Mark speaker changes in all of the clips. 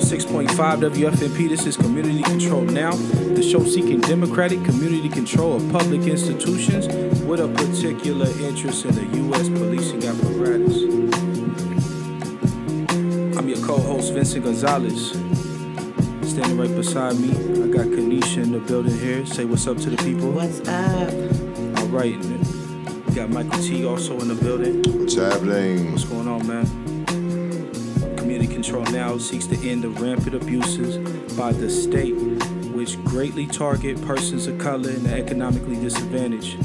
Speaker 1: 106.5 WFMP. This is Community Control Now, the show seeking democratic community control of public institutions with a particular interest in the U.S. policing apparatus. I'm your co host, Vincent Gonzalez. Standing right beside me, I got Kanisha in the building here. Say what's up to the people.
Speaker 2: What's up?
Speaker 1: All right. We got Michael T also in the building.
Speaker 3: What's happening?
Speaker 1: What's going on, man? Community Control Now seeks to end the rampant abuses by the state, which greatly target persons of color and the economically disadvantaged.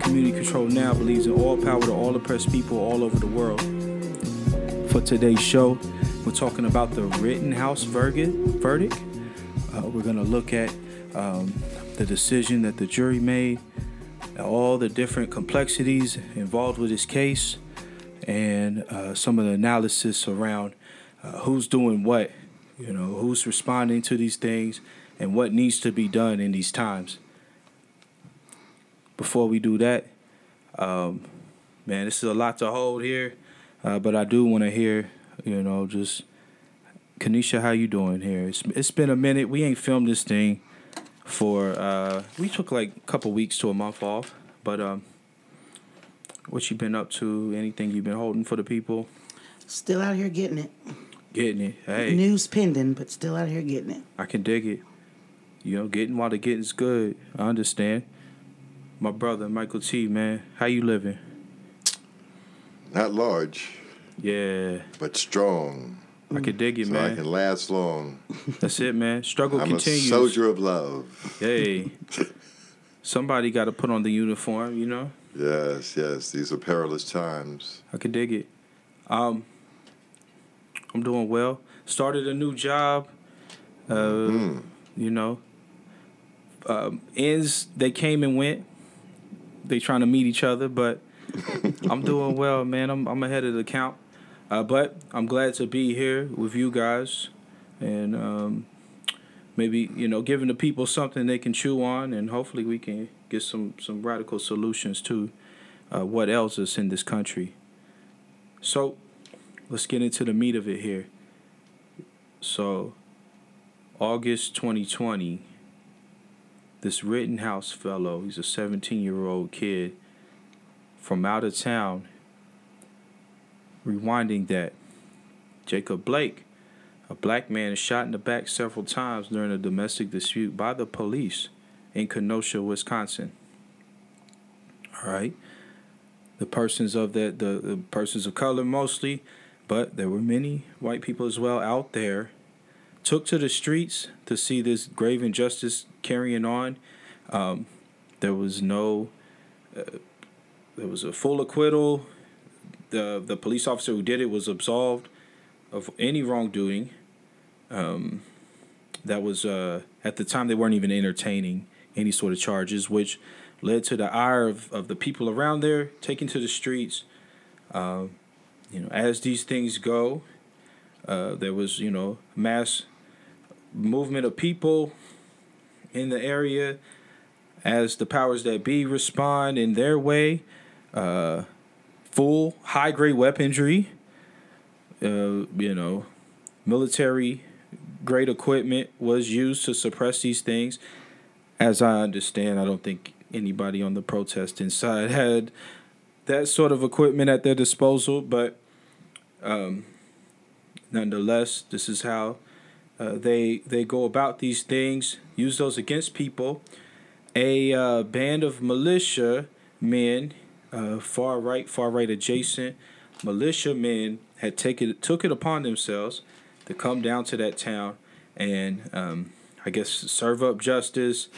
Speaker 1: Community Control Now believes in all power to all oppressed people all over the world. For today's show, we're talking about the Rittenhouse verdict. Uh, we're going to look at um, the decision that the jury made, all the different complexities involved with this case, and uh, some of the analysis around uh, who's doing what, you know, who's responding to these things, and what needs to be done in these times. Before we do that, um, man, this is a lot to hold here, uh, but I do want to hear, you know, just Kanisha, how you doing here? It's it's been a minute. We ain't filmed this thing for uh, we took like a couple weeks to a month off, but um, what you been up to? Anything you've been holding for the people?
Speaker 2: Still out here getting it.
Speaker 1: Getting it. Hey,
Speaker 2: News pending, but still out here getting it.
Speaker 1: I can dig it. You know, getting while the getting's good. I understand. My brother, Michael T, man, how you living?
Speaker 3: Not large,
Speaker 1: Yeah,
Speaker 3: but strong.
Speaker 1: I can dig it,
Speaker 3: So I can last long.
Speaker 1: That's it, man. Struggle
Speaker 3: I'm
Speaker 1: continues.
Speaker 3: a soldier of love.
Speaker 1: Hey, somebody got to put on the uniform, you know.
Speaker 3: Yes, yes. These are perilous times.
Speaker 1: I can dig it. Um, I'm doing well. Started a new job. Uh,
Speaker 3: Mm-hmm.
Speaker 1: you know, um, ends they came and went. They trying to meet each other, but I'm doing well, man. I'm I'm ahead of the count. Uh, but I'm glad to be here with you guys, and um, maybe you know, giving the people something they can chew on, and hopefully we can get some some radical solutions to uh, what else is in this country. So, let's get into the meat of it here. So, August 2020, this Rittenhouse fellow, he's a 17 year old kid from out of town, rewinding that. Jacob Blake, a black man, is shot in the back several times during a domestic dispute by the police in Kenosha, Wisconsin. All right? The persons of that the, the persons of color mostly but there were many white people as well out there took to the streets to see this grave injustice carrying on. Um, there was no uh, there was a full acquittal. The the police officer who did it was absolved of any wrongdoing. Um, that was uh, at the time they weren't even entertaining any sort of charges which led to the ire of, of the people around there taking to the streets. Uh, you know, as these things go, uh, there was you know mass movement of people in the area as the powers that be respond in their way. Uh, full high grade weaponry. Uh, you know, military grade equipment was used to suppress these things. As I understand, I don't think anybody on the protest inside had that sort of equipment at their disposal, but um, nonetheless, this is how uh, they they go about these things. Use those against people. A uh, band of militia men, uh, far right, far right adjacent militia men had taken took it upon themselves to come down to that town and um, I guess serve up justice,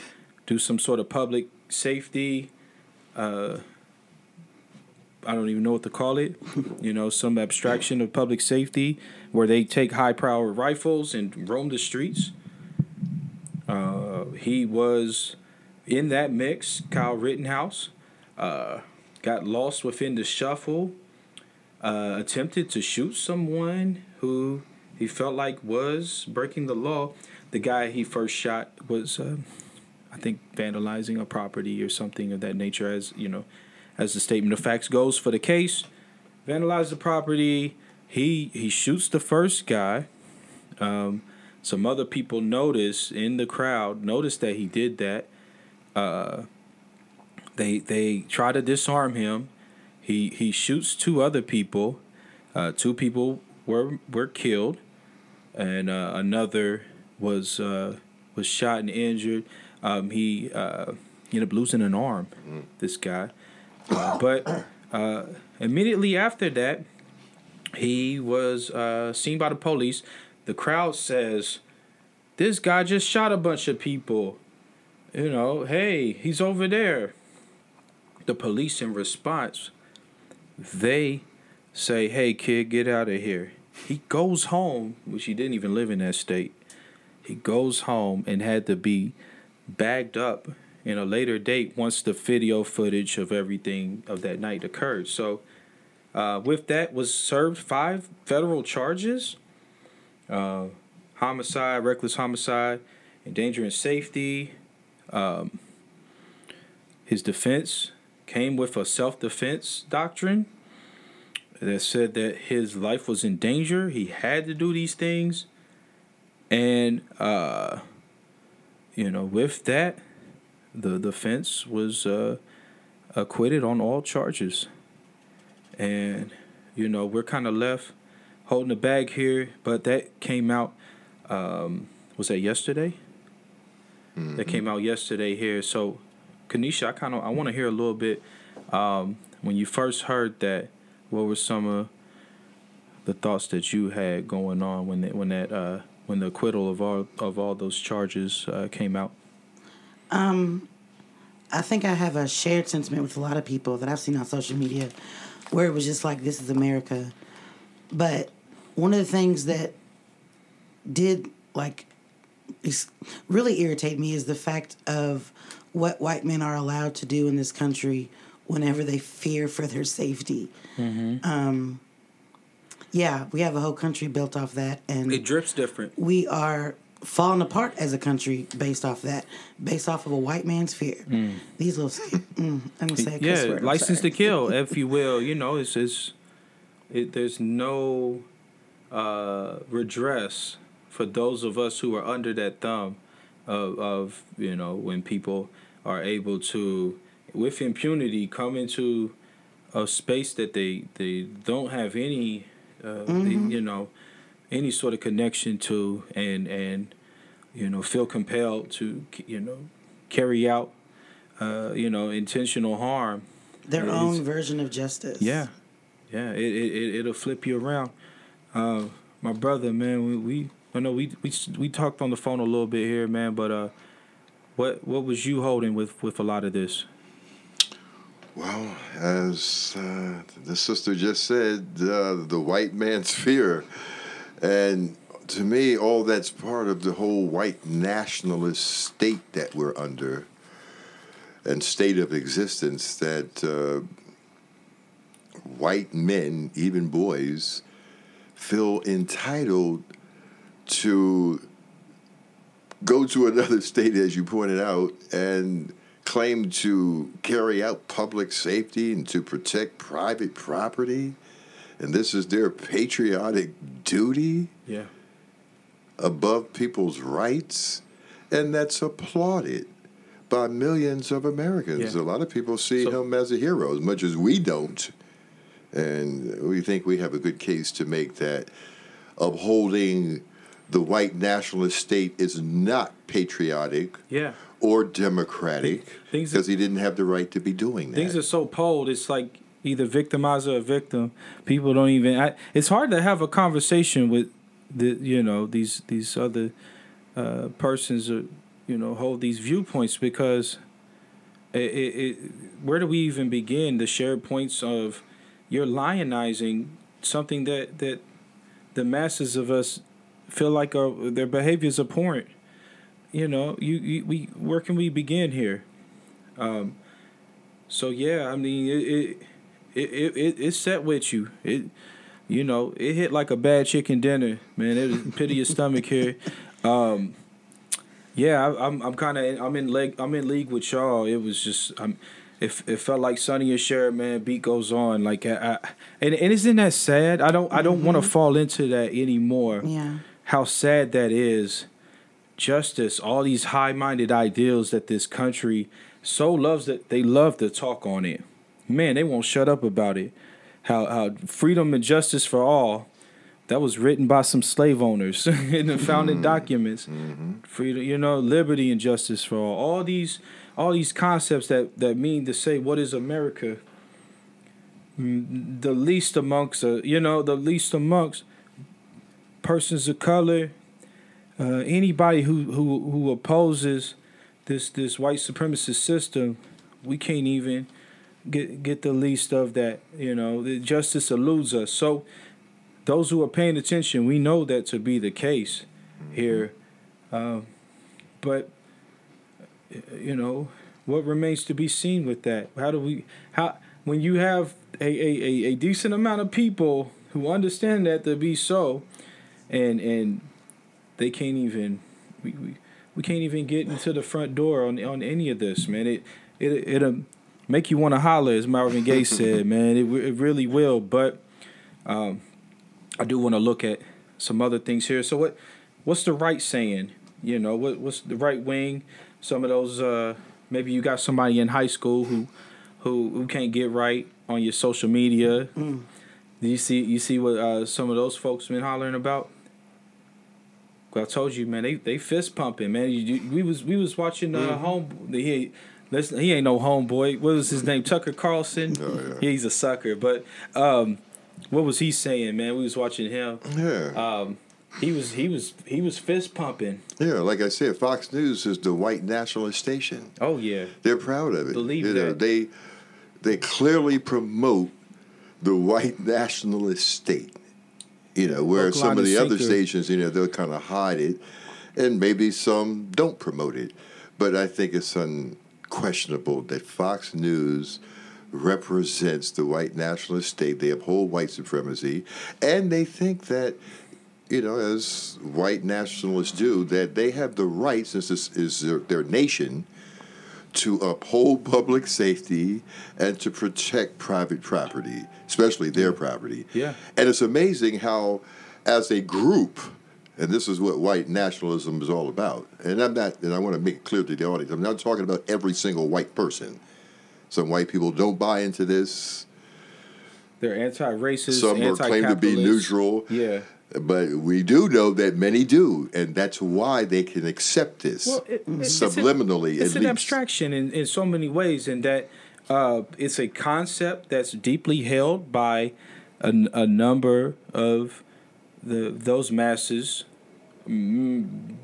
Speaker 1: do some sort of public safety. Uh, I don't even know what to call it. You know, some abstraction of public safety where they take high powered rifles and roam the streets. Uh, he was in that mix, Kyle Rittenhouse. Uh, got lost within the shuffle. Uh, attempted to shoot someone who he felt like was breaking the law. The guy he first shot was, uh, I think, vandalizing a property or something of that nature, as you know, as the statement of facts goes for the case. Vandalized the property. he he shoots the first guy. Um, some other people notice in the crowd notice that he did that. Uh, they they try to disarm him. He he shoots two other people. Uh, two people were were killed, and uh, another was uh, was shot and injured. Um, he uh, he ended up losing an arm. This guy, Uh, but uh, immediately after that, he was uh, seen by the police. The crowd says, "This guy just shot a bunch of people." You know, hey, he's over there. The police, in response, they say, "Hey, kid, get out of here." He goes home, which he didn't even live in that state. He goes home and had to be bagged up in a later date once the video footage of everything of that night occurred. So, uh, with that was served five federal charges: uh, homicide, reckless homicide, endangering safety. Um, his defense came with a self-defense doctrine that said that his life was in danger. He had to do these things, and uh, you know, with that, the defense was uh, acquitted on all charges. And you know, we're kind of left holding the bag here, but that came out. Um, was that yesterday? That came out yesterday here. So, Kanisha, I kind of I want to hear a little bit. Um, when you first heard that, what were some of the thoughts that you had going on when that when that uh, when the acquittal of all of all those charges uh, came out?
Speaker 2: I think I have a shared sentiment with a lot of people that I've seen on social media where it was just like, this is America. But one of the things that did like really irritate me is the fact of what white men are allowed to do in this country whenever they fear for their safety. Um, yeah, we have a whole country built off that, and
Speaker 1: It drips different.
Speaker 2: we are falling apart as a country based off that, based off of a white man's fear. These little, mm, I'm gonna say
Speaker 1: yeah,
Speaker 2: word,
Speaker 1: license to kill, if you will. You know, it's it's it, there's no uh, redress for those of us who are under that thumb of, of you know when people are able to with impunity come into a space that they they don't have any uh, they, you know any sort of connection to and and you know feel compelled to you know carry out uh, you know intentional harm
Speaker 2: Their own version of justice.
Speaker 1: yeah, yeah. It it it it'll flip you around. Uh, my brother, man, we we I know we we we talked on the phone a little bit here, man. But uh, what what was you holding with with a lot of this?
Speaker 3: Well, as uh, the sister just said, uh, the white man's fear. And to me, all that's part of the whole white nationalist state that we're under and state of existence that uh, white men, even boys, feel entitled to go to another state, as you pointed out, and claim to carry out public safety and to protect private property. And this is their patriotic duty
Speaker 1: Yeah,
Speaker 3: above people's rights. And that's applauded by millions of Americans.
Speaker 1: Yeah.
Speaker 3: A lot of people see
Speaker 1: So-
Speaker 3: him as a hero, as much as we don't. And we think we have a good case to make that upholding the white nationalist state is not patriotic
Speaker 1: yeah.
Speaker 3: Or democratic
Speaker 1: Things-
Speaker 3: because he didn't have the right to be doing that.
Speaker 1: Things are so cold. It's like either victimizer or victim. People don't even. I, it's hard to have a conversation with the you know these these other uh, persons or you know hold these viewpoints because it, it, it where do we even begin to share points of you're lionizing something that that the masses of us feel like are, their behavior is abhorrent. You know, you, you we where can we begin here? Um, so yeah, I mean it it it it, it, set with you. It you know it hit like a bad chicken dinner, man. It pity your stomach here. Um, yeah, I, I'm I'm kind of I'm in leg I'm in league with y'all. It was just I'm it, it felt like Sonny and Cher, man. Beat goes on, like, I, I, and and isn't that sad? I don't I don't want to fall into that anymore.
Speaker 2: Yeah.
Speaker 1: How sad that is. Justice, all these high-minded ideals that this country so loves that they love to talk on it. Man, they won't shut up about it. How how freedom and justice for all. That was written by some slave owners in the founding documents. Freedom, you know, liberty and justice for all. All these all these concepts that that mean to say what is America. Mm, The least amongst, uh, you know, the least amongst persons of color, uh, anybody who, who who opposes this this white supremacist system, we can't even get get the least of that. You know, the justice eludes us. So, those who are paying attention, we know that to be the case here. Um, but you know, what remains to be seen with that? How do we how when you have a, a, a, a decent amount of people who understand that to be so and and they can't even we, we, we can't even get into the front door on on any of this, man. It it it'll make you want to holler, as Marvin Gaye said, man. It it really will. But um, I do want to look at some other things here. So what what's the right saying? You know, what what's the right wing? Some of those uh, maybe you got somebody in high school who who who can't get right on your social media. Do you see you see what uh, some of those folks been hollering about? I told you, man, they they fist pumping, man. You, you, we was we was watching uh, home. He listen, he ain't no homeboy. What was his name? Tucker Carlson.
Speaker 3: Oh, yeah.
Speaker 1: He's a sucker. But um, what was he saying, man? We was watching him.
Speaker 3: Yeah.
Speaker 1: Um, he was he was he was fist pumping.
Speaker 3: yeah, like I said, Fox News is the white nationalist station.
Speaker 1: Oh yeah,
Speaker 3: They're proud of it.
Speaker 1: Believe
Speaker 3: you know,
Speaker 1: that.
Speaker 3: they they clearly promote the white nationalist state. You know, where
Speaker 1: Hook,
Speaker 3: some of the other stations, you know, they'll kind of hide it, and maybe some don't promote it. But I think it's unquestionable that Fox News represents the white nationalist state. They uphold white supremacy, and they think that you know, as white nationalists do, that they have the right, since this is their, their nation, to uphold public safety and to protect private property, especially their mm. property.
Speaker 1: Yeah.
Speaker 3: And it's amazing how, as a group, and this is what white nationalism is all about. And I'm not, and I want to make it clear to the audience, I'm not talking about every single white person. Some white people don't buy into this.
Speaker 1: they're anti-racist.
Speaker 3: Some are claim to be neutral.
Speaker 1: Yeah.
Speaker 3: But we do know that many do, and that's why they can accept this
Speaker 1: Well, it- it- it's a-
Speaker 3: subliminally.
Speaker 1: It's an
Speaker 3: least.
Speaker 1: abstraction in, in so many ways, in that uh, it's a concept that's deeply held by a number of the those masses. Mm,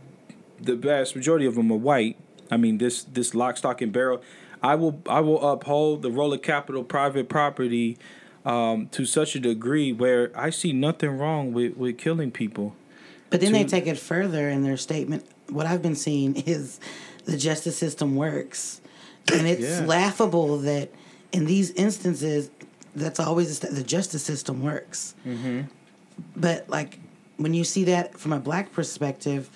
Speaker 1: the vast majority of them are white. I mean, this this lock, stock, and barrel. I will I will uphold the role of capital, private property, um, to such a degree where I see nothing wrong with, with killing people.
Speaker 2: But then they take it further in their statement. What I've been seeing is the justice system works, and it's
Speaker 1: Yeah.
Speaker 2: laughable that in these instances, that's always the, the justice system works.
Speaker 1: Mm-hmm.
Speaker 2: But like when you see that from a black perspective,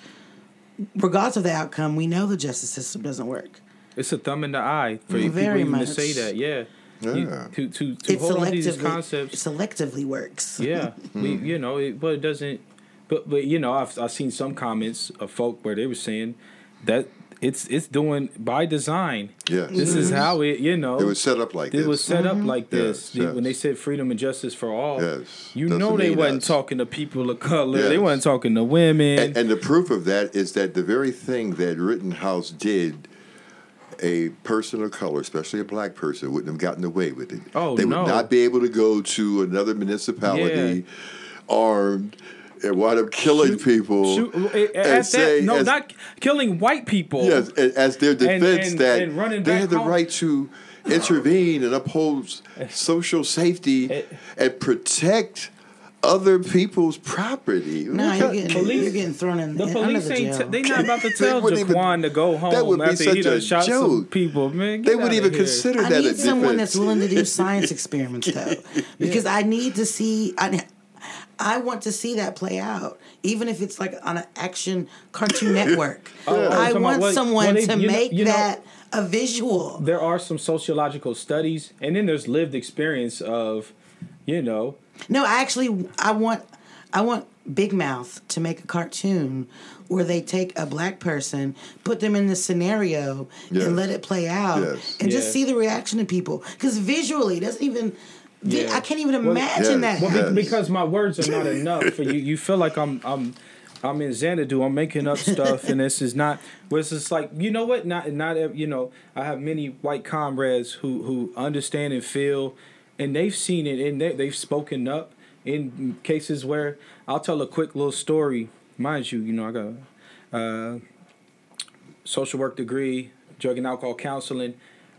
Speaker 2: regardless of the outcome, we know the justice system doesn't work.
Speaker 1: It's a thumb in the eye for
Speaker 2: Mm,
Speaker 1: people
Speaker 2: very
Speaker 1: even to say that. Yeah. You-
Speaker 3: Yeah.
Speaker 1: to to to
Speaker 2: It
Speaker 1: hold on to these
Speaker 2: selectively
Speaker 1: concepts.
Speaker 2: selectively works.
Speaker 1: Yeah. we you know it, but it doesn't. But but you know I've I've seen some comments of folk where they were saying that it's it's doing by design.
Speaker 3: Yeah.
Speaker 1: This is mm-hmm. how it you know.
Speaker 3: It was set up like this.
Speaker 1: it
Speaker 3: this.
Speaker 1: was set up mm-hmm. like this
Speaker 3: Yes,
Speaker 1: when they said freedom and justice for all.
Speaker 3: Yes.
Speaker 1: You
Speaker 3: Doesn't
Speaker 1: know they
Speaker 3: mean
Speaker 1: wasn't
Speaker 3: us.
Speaker 1: talking to people of color. They
Speaker 3: Yes.
Speaker 1: wasn't talking to women.
Speaker 3: And, and the proof of that is that the very thing that Rittenhouse did, a person of color, especially a black person, wouldn't have gotten away with it.
Speaker 1: Oh,
Speaker 3: they
Speaker 1: no.
Speaker 3: would not be able to go to another municipality armed and wind up killing people
Speaker 1: Shoot, at
Speaker 3: and
Speaker 1: that,
Speaker 3: say,
Speaker 1: no,
Speaker 3: as,
Speaker 1: not killing white people.
Speaker 3: yes, as their defense
Speaker 1: and-
Speaker 3: that
Speaker 1: and running
Speaker 3: they had the
Speaker 1: home.
Speaker 3: right to intervene and uphold social safety
Speaker 1: Eh.
Speaker 3: and protect other people's property.
Speaker 2: No,
Speaker 3: What
Speaker 2: you're getting,
Speaker 1: Police-
Speaker 2: you're getting thrown in
Speaker 1: The
Speaker 2: under
Speaker 1: police
Speaker 2: the jail.
Speaker 1: T- they not about to tell
Speaker 3: wouldn't even-
Speaker 1: Jaquan to go home
Speaker 3: that would be
Speaker 1: after he
Speaker 3: such a
Speaker 1: shot some
Speaker 3: joke.
Speaker 1: people. Man,
Speaker 3: they wouldn't even
Speaker 1: here.
Speaker 3: consider
Speaker 2: I
Speaker 3: that a
Speaker 2: need someone
Speaker 3: defense.
Speaker 2: that's willing to do science experiments though, because I need to see. I I want to see that play out, even if it's like on an action Cartoon Network.
Speaker 1: Oh, oh
Speaker 2: I
Speaker 1: talking about
Speaker 2: want
Speaker 1: what-
Speaker 2: someone
Speaker 1: well, they-
Speaker 2: to
Speaker 1: you know-
Speaker 2: make
Speaker 1: know-
Speaker 2: that a visual.
Speaker 1: there are some sociological studies, and then there's lived experience of, you know,
Speaker 2: No, I actually I want I want Big Mouth to make a cartoon where they take a black person, put them in the scenario,
Speaker 3: Yes.
Speaker 2: and let it play out,
Speaker 3: Yes.
Speaker 2: and just see the reaction of people. Because visually, it doesn't even.
Speaker 1: Yeah.
Speaker 2: I can't even
Speaker 1: Well,
Speaker 2: imagine
Speaker 3: yeah.
Speaker 2: that.
Speaker 1: Well,
Speaker 3: Yes.
Speaker 1: because my words are not enough for you. You feel like I'm I'm I'm in Xanadu. I'm making up stuff, and this is not. But it's just like you know what? Not not you know. I have many white comrades who who understand and feel, and they've seen it, and they they've spoken up in cases where I'll tell a quick little story. Mind you, you know I got a uh, social work degree, drug and alcohol counseling.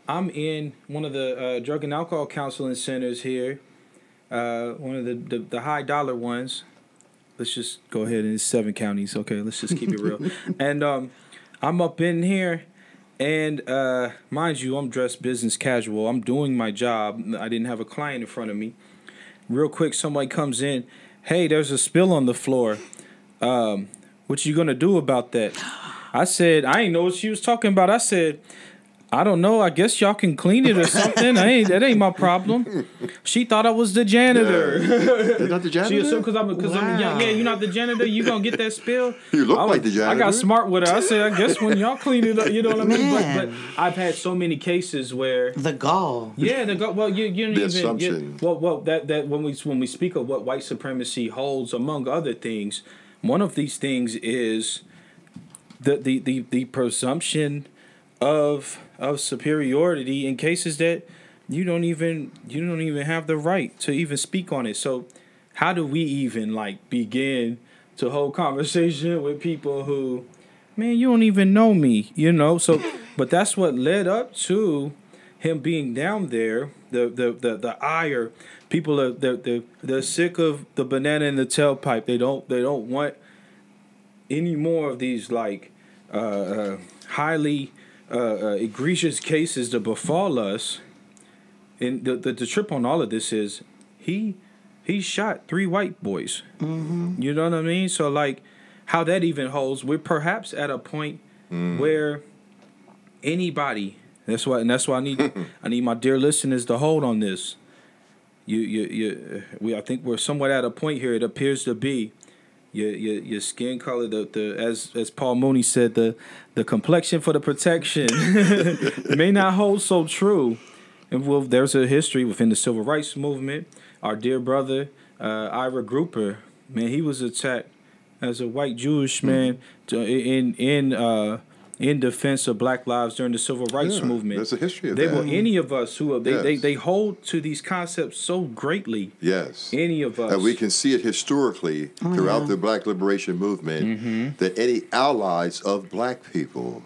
Speaker 1: I'm in one of the uh, drug and alcohol counseling centers here uh, one of the, the, the high dollar ones. Let's just go ahead and it's seven counties. Okay, let's just keep it real. and um, I'm up in here, and uh, mind you, I'm dressed business casual. I'm doing my job. I didn't have a client in front of me. Real quick, somebody comes in. Hey, there's a spill on the floor. Um, what you gonna do about that? I said I ain't know what she was talking about. I said. I don't know. I guess y'all can clean it or something. I ain't, that ain't my problem. She thought I was the janitor.
Speaker 3: You're not the
Speaker 1: She
Speaker 3: janitor?
Speaker 1: assumed because I'm because I'm young. Yeah, you're not the janitor. You gonna get that spill?
Speaker 3: You look
Speaker 1: I
Speaker 3: like the janitor.
Speaker 1: I got smart with her. I said, I guess when y'all clean it up, you know what I mean. But, but I've had so many cases where
Speaker 2: the gall.
Speaker 1: yeah, the go, well, you you don't
Speaker 3: The
Speaker 1: even you, well well that that when we when we speak of what white supremacy holds among other things, one of these things is the the the, the presumption of of superiority in cases that you don't even you don't even have the right to even speak on it. So how do we even like begin to hold conversation with people who man you don't even know me you know? So but that's what led up to him being down there the the the, the ire. People are they're, they're, they're sick of the banana in the tailpipe. They don't they don't want any more of these like uh, uh highly uh, uh egregious cases to befall us and the, the the trip on all of this is he he shot three white boys you know what I mean? So like how that even holds, we're perhaps at a point where anybody that's why and that's why I need I need my dear listeners to hold on this. You you you we I think we're somewhat at a point here, it appears to be. Your, your, your skin color, the, the as as Paul Mooney said, the the complexion for the protection may not hold so true. And well, there's a history within the civil rights movement. Our dear brother, uh, Ira Grupper, man, he was attacked as a white Jewish man to, in in uh, in defense of Black lives during the civil rights
Speaker 3: Yeah,
Speaker 1: movement.
Speaker 3: there's a history of
Speaker 1: they
Speaker 3: that.
Speaker 1: will any of us who they, they
Speaker 3: Yes.
Speaker 1: they hold to these concepts so greatly.
Speaker 3: Yes.
Speaker 1: Any of us,
Speaker 3: And we can see it historically throughout the Black Liberation Movement
Speaker 1: Mm-hmm.
Speaker 3: that any allies of Black people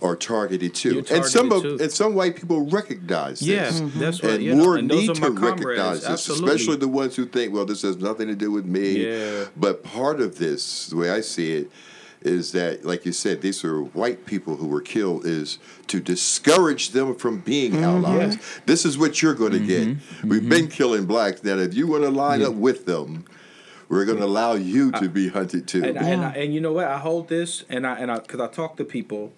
Speaker 3: are targeted too.
Speaker 1: You're
Speaker 3: and some of,
Speaker 1: too.
Speaker 3: and some white people recognize
Speaker 1: Yeah,
Speaker 3: this.
Speaker 1: that's right.
Speaker 3: And
Speaker 1: you know,
Speaker 3: more
Speaker 1: and
Speaker 3: need to recognize this,
Speaker 1: Absolutely.
Speaker 3: especially the ones who think, well, this has nothing to do with me.
Speaker 1: Yeah.
Speaker 3: But part of this, the way I see it, is that, like you said, these are white people who were killed, is to discourage them from being
Speaker 1: Mm-hmm.
Speaker 3: allies. This is what you're going to get. We've been killing blacks. Now, if you want to line up with them, we're going to allow you to be hunted too.
Speaker 1: and, and,
Speaker 2: Yeah.
Speaker 1: and you know what? I hold this, and I and I because I talk to people.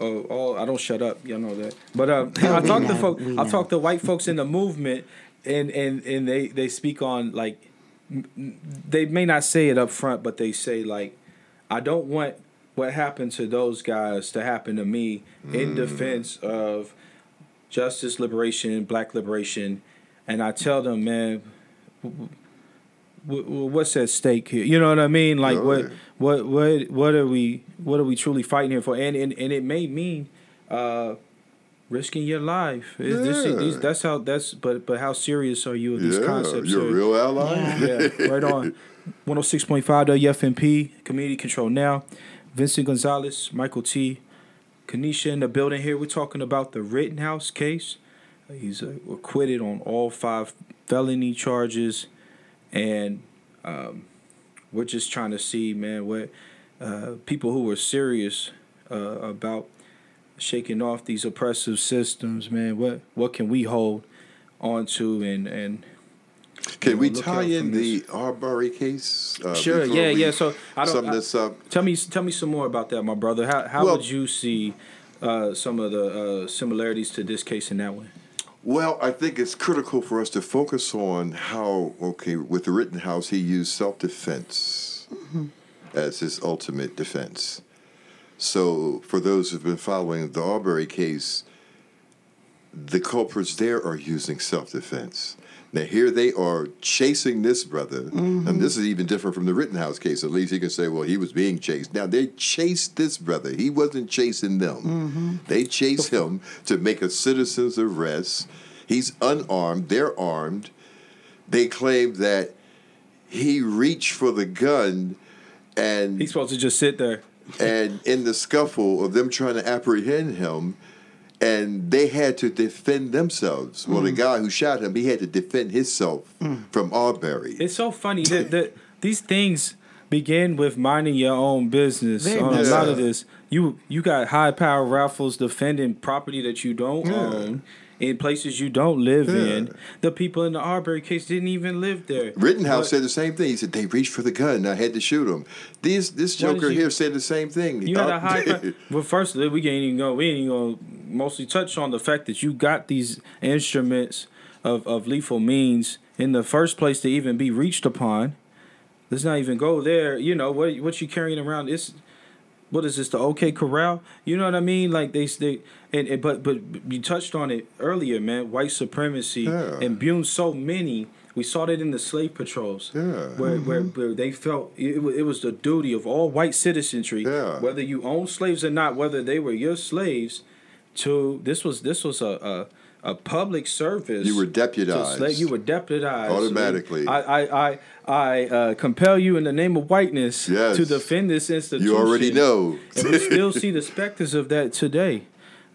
Speaker 1: Oh, all I don't shut up. Y'all know that. But uh, I
Speaker 2: we
Speaker 1: talk to
Speaker 2: know,
Speaker 1: folk.
Speaker 2: we
Speaker 1: I talk to white folks in the movement, and and and they they speak on like m- m- they may not say it up front, but they say like, I don't want what happened to those guys to happen to me in defense of justice, liberation, black liberation, and I tell them, man, w- w- what's at stake here? You know what I mean? Like what
Speaker 3: Right.
Speaker 1: what what what are we what are we truly fighting here for? And and, and it may mean uh risking your life. Is this,
Speaker 3: Yeah.
Speaker 1: these, that's how that's but but how serious are you with these
Speaker 3: yeah,
Speaker 1: concepts?
Speaker 3: you're a real ally.
Speaker 2: Yeah.
Speaker 1: yeah, right on. 106.5 WFMP, Community Control Now. Vincent Gonzalez, Michael T. Kanisha in the building here. We're talking about the Rittenhouse case. He's uh, acquitted on all five felony charges. And um, we're just trying to see, man, what uh, people who were serious uh, about shaking off these oppressive systems, man, what, what can we hold on to and, and
Speaker 3: Can
Speaker 1: know,
Speaker 3: we tie in the
Speaker 1: this.
Speaker 3: Arbery case? Uh,
Speaker 1: Sure. Yeah. Yeah. So I don't.
Speaker 3: sum
Speaker 1: I-
Speaker 3: this up.
Speaker 1: Tell me. Tell me some more about that, my brother. How how
Speaker 3: Well-
Speaker 1: would you see uh, some of the uh, similarities to this case in that one?
Speaker 3: Well, I think it's critical for us to focus on how, okay, with the Rittenhouse, he used self defense as his ultimate defense. So, for those who've been following the Arbery case, the culprits there are using self defense. Now, here they are chasing this brother, and mm-hmm. this is even different from the Rittenhouse case. At least he can say, well, he was being chased. Now, they chased this brother. He wasn't chasing them. Mm-hmm. They chased him to make a citizen's arrest. He's unarmed, they're armed. They claim that he reached for the gun and
Speaker 1: He's supposed to just sit there.
Speaker 3: and in the scuffle of them trying to apprehend him, and they had to defend themselves. Well,
Speaker 1: Mm.
Speaker 3: the guy who shot him, he had to defend himself from Arbery.
Speaker 1: It's so funny that, that these things begin with minding your own business.
Speaker 2: Very
Speaker 1: on a lot of this, you you got high power raffles defending property that you don't
Speaker 3: Yeah.
Speaker 1: own in places you don't live
Speaker 3: Yeah.
Speaker 1: in. The people in the Arbery case didn't even live there.
Speaker 3: Rittenhouse
Speaker 1: But
Speaker 3: said the same thing. He said they reached for the gun. And I had to shoot him. These this
Speaker 1: did
Speaker 3: Joker
Speaker 1: you-
Speaker 3: here said the same thing.
Speaker 1: You had a
Speaker 3: Uh,
Speaker 1: high. pa- well, first we can't even go. We ain't even gonna mostly touch on the fact that you got these instruments of, of lethal means in the first place to even be reached upon. Let's not even go there. You know what? What you carrying around? It's what is this? The OK Corral? You know what I mean? Like they they and, and but but you touched on it earlier, man. White supremacy
Speaker 3: Yeah.
Speaker 1: imbued so many. We saw that in the slave patrols,
Speaker 3: Yeah. Mm-hmm.
Speaker 1: where, where where they felt it, it was the duty of all white citizenry,
Speaker 3: Yeah.
Speaker 1: whether you own slaves or not, whether they were your slaves, to this was this was a a, a public service.
Speaker 3: You were deputized.
Speaker 1: slave, you were deputized
Speaker 3: Automatically.
Speaker 1: I I I, I uh, compel you in the name of whiteness
Speaker 3: Yes.
Speaker 1: to defend this institution.
Speaker 3: you already know.
Speaker 1: And we still see the specters of that today.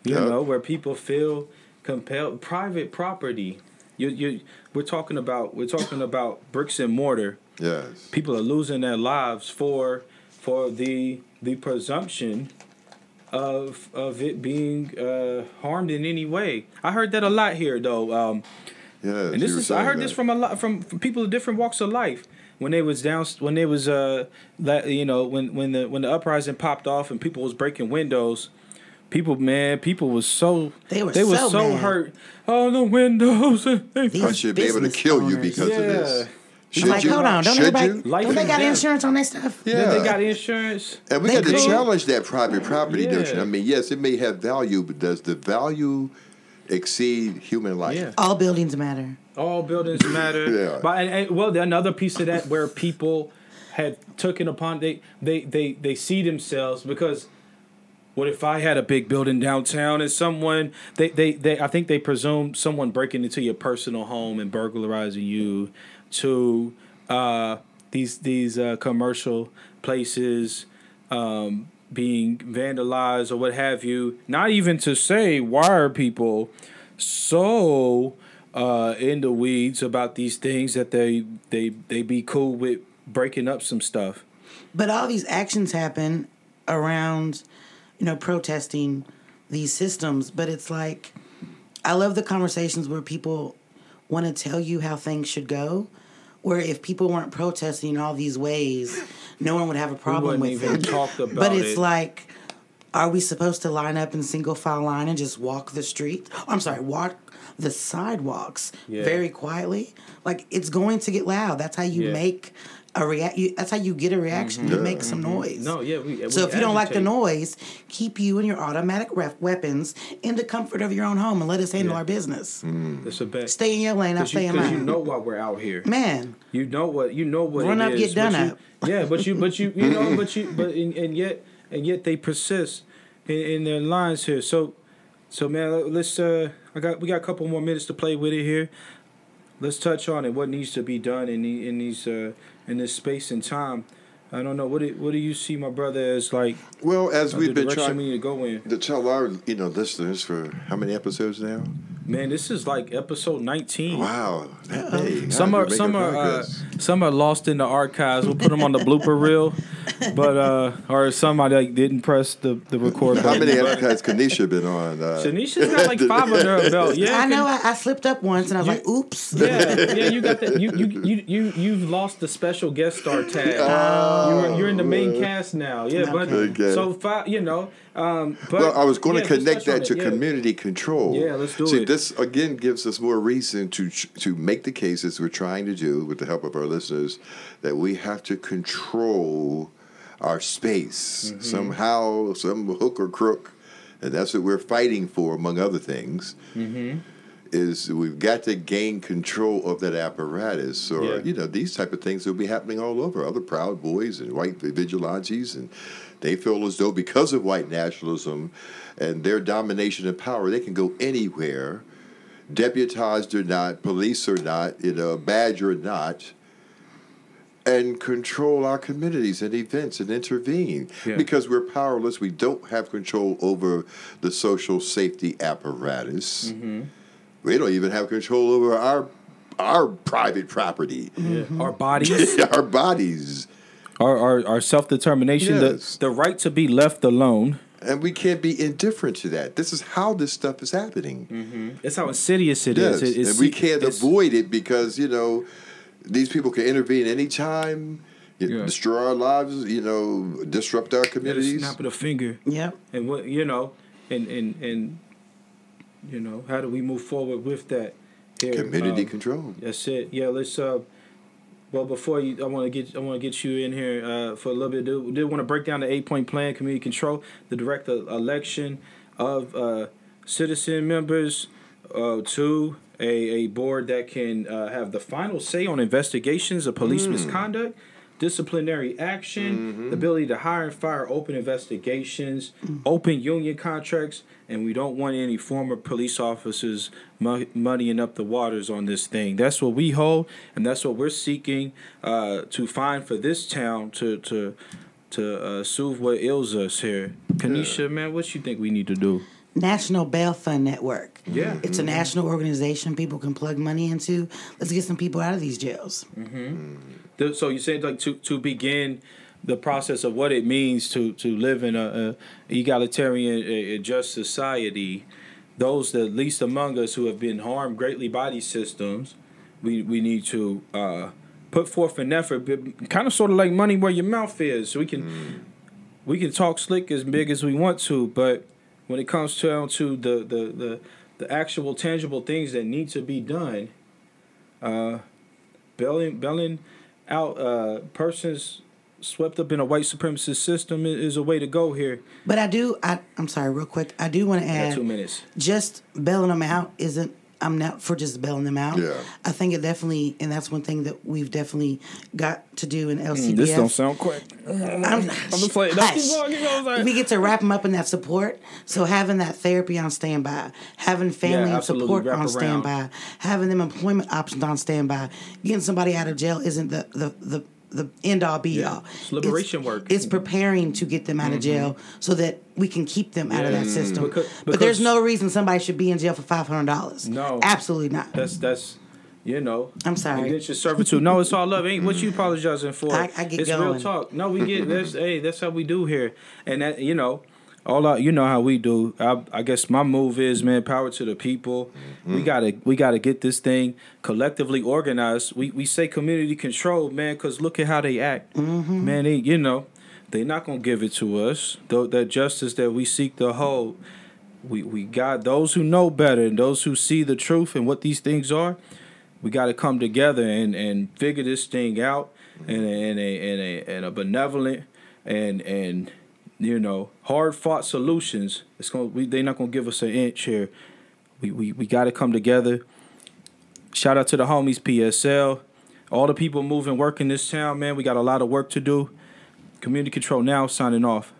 Speaker 1: You
Speaker 3: Yeah.
Speaker 1: know, where people feel compelled private property. You you we're talking about we're talking about bricks and mortar.
Speaker 3: yes.
Speaker 1: People are losing their lives for for the the presumption of of it being uh, harmed in any way. I heard that a lot here though. Um,
Speaker 3: Yes.
Speaker 1: and this is I
Speaker 3: saying
Speaker 1: heard this from a lot from, from people of different walks of life. When they was down, when they was uh, that you know, when when the when the uprising popped off and people was breaking windows, people man, people was so
Speaker 2: They were
Speaker 1: they was
Speaker 2: so
Speaker 1: so hurt. Oh, the windows. they-
Speaker 3: I should be able to
Speaker 2: business
Speaker 3: kill you
Speaker 2: owners.
Speaker 3: because of this.
Speaker 1: Yeah.
Speaker 3: Should
Speaker 2: It's like,
Speaker 3: you?
Speaker 2: hold on, don't
Speaker 3: Should
Speaker 2: everybody,
Speaker 3: you?
Speaker 1: Life
Speaker 2: don't they got
Speaker 1: death.
Speaker 2: insurance on that stuff?
Speaker 3: Yeah.
Speaker 1: Then they got insurance.
Speaker 3: And we
Speaker 2: They
Speaker 3: got to
Speaker 2: could.
Speaker 3: challenge that private property
Speaker 1: Yeah.
Speaker 3: notion. I mean, yes, it may have value, but does the value exceed human life?
Speaker 1: Yeah.
Speaker 2: All buildings matter.
Speaker 1: All buildings matter.
Speaker 3: Yeah.
Speaker 1: But and, and, well, another piece of that where people had taken upon they they they they see themselves because what if I had a big building downtown and someone they they, they I think they presume someone breaking into your personal home and burglarizing you to uh, these these uh, commercial places um, being vandalized or what have you. Not even to say why are people so uh, in the weeds about these things that they they they be cool with breaking up some stuff.
Speaker 2: But all these actions happen around, you know, protesting these systems. But it's like, I love the conversations where people want to tell you how things should go. Where if people weren't protesting in all these ways, no one would have a problem with it. but it's
Speaker 1: it.
Speaker 2: like, are we supposed to line up in single file line and just walk the street? I'm sorry, walk the sidewalks
Speaker 1: Yeah.
Speaker 2: very quietly? Like it's going to get loud. That's how you
Speaker 1: Yeah.
Speaker 2: make a react. That's how you get a reaction. You make some noise.
Speaker 1: No, yeah. We,
Speaker 2: So
Speaker 1: we
Speaker 2: if you don't like the noise, keep you and your automatic ref- weapons in the comfort of your own home and let us handle
Speaker 1: Yeah.
Speaker 2: our business.
Speaker 1: It's a bet.
Speaker 2: Stay in your lane, I'll
Speaker 1: you,
Speaker 2: stay in
Speaker 1: 'cause
Speaker 2: mine.
Speaker 1: you know why we're out here.
Speaker 2: Man,
Speaker 1: You know what you know what
Speaker 2: Run
Speaker 1: it
Speaker 2: up,
Speaker 1: is,
Speaker 2: get done
Speaker 1: but you-
Speaker 2: up.
Speaker 1: Yeah, but you but you you know but you but and, and yet and yet they persist in, in their lines here. So so man, let's uh I got we got a couple more minutes to play with it here. Let's touch on it. What needs to be done in the, in these uh in this space and time. I don't know. What do, what do you see, my brother, as like
Speaker 3: Well, as
Speaker 1: uh,
Speaker 3: we've
Speaker 1: the
Speaker 3: been trying
Speaker 1: we need to go in?
Speaker 3: to tell our you know listeners for how many episodes now?
Speaker 1: Man, this is like episode 19.
Speaker 3: Wow. Hey,
Speaker 1: Some are some are uh, some are lost in the archives. We'll put them on the blooper reel, but uh, or some I like didn't press the the record
Speaker 3: How
Speaker 1: button.
Speaker 3: many has Kanisha been on? Uh,
Speaker 1: Tanisha's got like five under her belt. Yeah,
Speaker 2: I know. I, I slipped up once, and I was like, "Oops."
Speaker 1: yeah, yeah, you got that. You you you you you've lost the special guest star tag. You're, you're in the main cast now. Yeah, but
Speaker 3: Okay.
Speaker 1: so five. You know, um, but
Speaker 3: well, I was going
Speaker 1: yeah,
Speaker 3: to connect that to
Speaker 1: yeah.
Speaker 3: community control.
Speaker 1: Yeah, let's do
Speaker 3: See,
Speaker 1: it.
Speaker 3: this again gives us more reason to to make the cases we're trying to do with the help of our listeners that we have to control our space
Speaker 1: Mm-hmm.
Speaker 3: somehow, some hook or crook, and that's what we're fighting for, among other things.
Speaker 1: Mm-hmm.
Speaker 3: Is we've got to gain control of that apparatus, or
Speaker 1: Yeah.
Speaker 3: you know these type of things will be happening all over. Other Proud Boys and white vigilantes, and they feel as though because of white nationalism and their domination and power, they can go anywhere, deputized or not, police or not, you know, badge or not, and control our communities and events and intervene.
Speaker 1: Yeah.
Speaker 3: Because we're powerless, we don't have control over the social safety apparatus.
Speaker 1: Mm-hmm.
Speaker 3: We don't even have control over our our private property,
Speaker 1: Yeah. Our bodies,
Speaker 3: our bodies.
Speaker 1: our our, our self determination,
Speaker 3: Yes.
Speaker 1: the the right to be left alone.
Speaker 3: And we can't be indifferent to that. This is how this stuff is happening.
Speaker 1: Mm-hmm. It's how insidious it
Speaker 3: Yes,
Speaker 1: is. It- it's-
Speaker 3: and we can't avoid it because you know these people can intervene anytime, y-
Speaker 1: Yeah.
Speaker 3: destroy our lives, you know, disrupt our
Speaker 1: at a
Speaker 3: communities.
Speaker 1: snap of the finger.
Speaker 2: Yeah.
Speaker 1: and what you know, and and and you know, how do we move forward with that? Here,
Speaker 3: Community
Speaker 1: um,
Speaker 3: control.
Speaker 1: That's it. Yeah, let's. Uh, well, before you, I want to get I want to get you in here uh, for a little bit. Do did want to break down the eight point plan, community control, the direct election of uh, citizen members uh, to a, a board that can uh, have the final say on investigations of police misconduct, disciplinary action, the ability to hire and fire open investigations, open union contracts, and we don't want any former police officers mu- muddying up the waters on this thing. That's what we hold, and that's what we're seeking uh, to find for this town to to to uh, soothe what ails us here. Kanisha, man, what you think we need to do?
Speaker 2: National Bail Fund Network.
Speaker 1: Yeah.
Speaker 2: It's a mm-hmm. national organization people can plug money into. Let's get some people out of these jails. Mm-hmm.
Speaker 1: The- So you said like to to begin the process of what it means to to live in a, a egalitarian, a, a just society. Those the least among us who have been harmed greatly by these systems, we we need to uh, put forth an effort, kind of sort of like money where your mouth is. So we can mm. we can talk slick as big as we want to, but when it comes down to the the the, the actual tangible things that need to be done, uh, bailing bailing out uh, persons swept up in a white supremacist system is a way to go here.
Speaker 2: But I do, I, I'm sorry, real quick. I do want to add
Speaker 1: two minutes.
Speaker 2: just bailing them out isn't I'm not for just bailing them out.
Speaker 3: Yeah.
Speaker 2: I think it definitely and that's one thing that we've definitely got to do in LCBF.
Speaker 1: Mm, This don't sound quick.
Speaker 2: I'm,
Speaker 1: I'm just playing. No, keep going, keep going, sorry.
Speaker 2: we get to wrap them up in that support. So having that therapy on standby, having family and support
Speaker 1: Wrap
Speaker 2: on
Speaker 1: around.
Speaker 2: standby, having them employment options on standby, getting somebody out of jail isn't the the the, the end all be all.
Speaker 1: It's liberation work.
Speaker 2: It's preparing to get them out of jail mm-hmm. so that we can keep them out of that mm, system.
Speaker 1: Because-
Speaker 2: but there's no reason somebody should be in jail for five hundred dollars.
Speaker 1: No.
Speaker 2: absolutely not.
Speaker 1: That's that's you know.
Speaker 2: I'm sorry.
Speaker 1: Against your servitude. No, it's all love. Ain't what you apologizing for.
Speaker 2: I- I get
Speaker 1: it's real talk. No, we get that's hey, that's how we do here. And that you know, all out you know how we do. I, I guess my move is man, power to the people. We mm-hmm. gotta we gotta get this thing collectively organized. We we say community control, man, because look at how they act. Mm-hmm. Man, they you know, they're not gonna give it to us. Though that justice that we seek to hold. We we got those who know better and those who see the truth and what these things are we got to come together and, and figure this thing out mm-hmm. in a, in a in a in a benevolent and and you know hard fought solutions. It's going they're not gonna give us an inch here. We we we got to come together. Shout out to the homies PSL, all the people moving work in this town, man. We got a lot of work to do. Community control now. Signing off.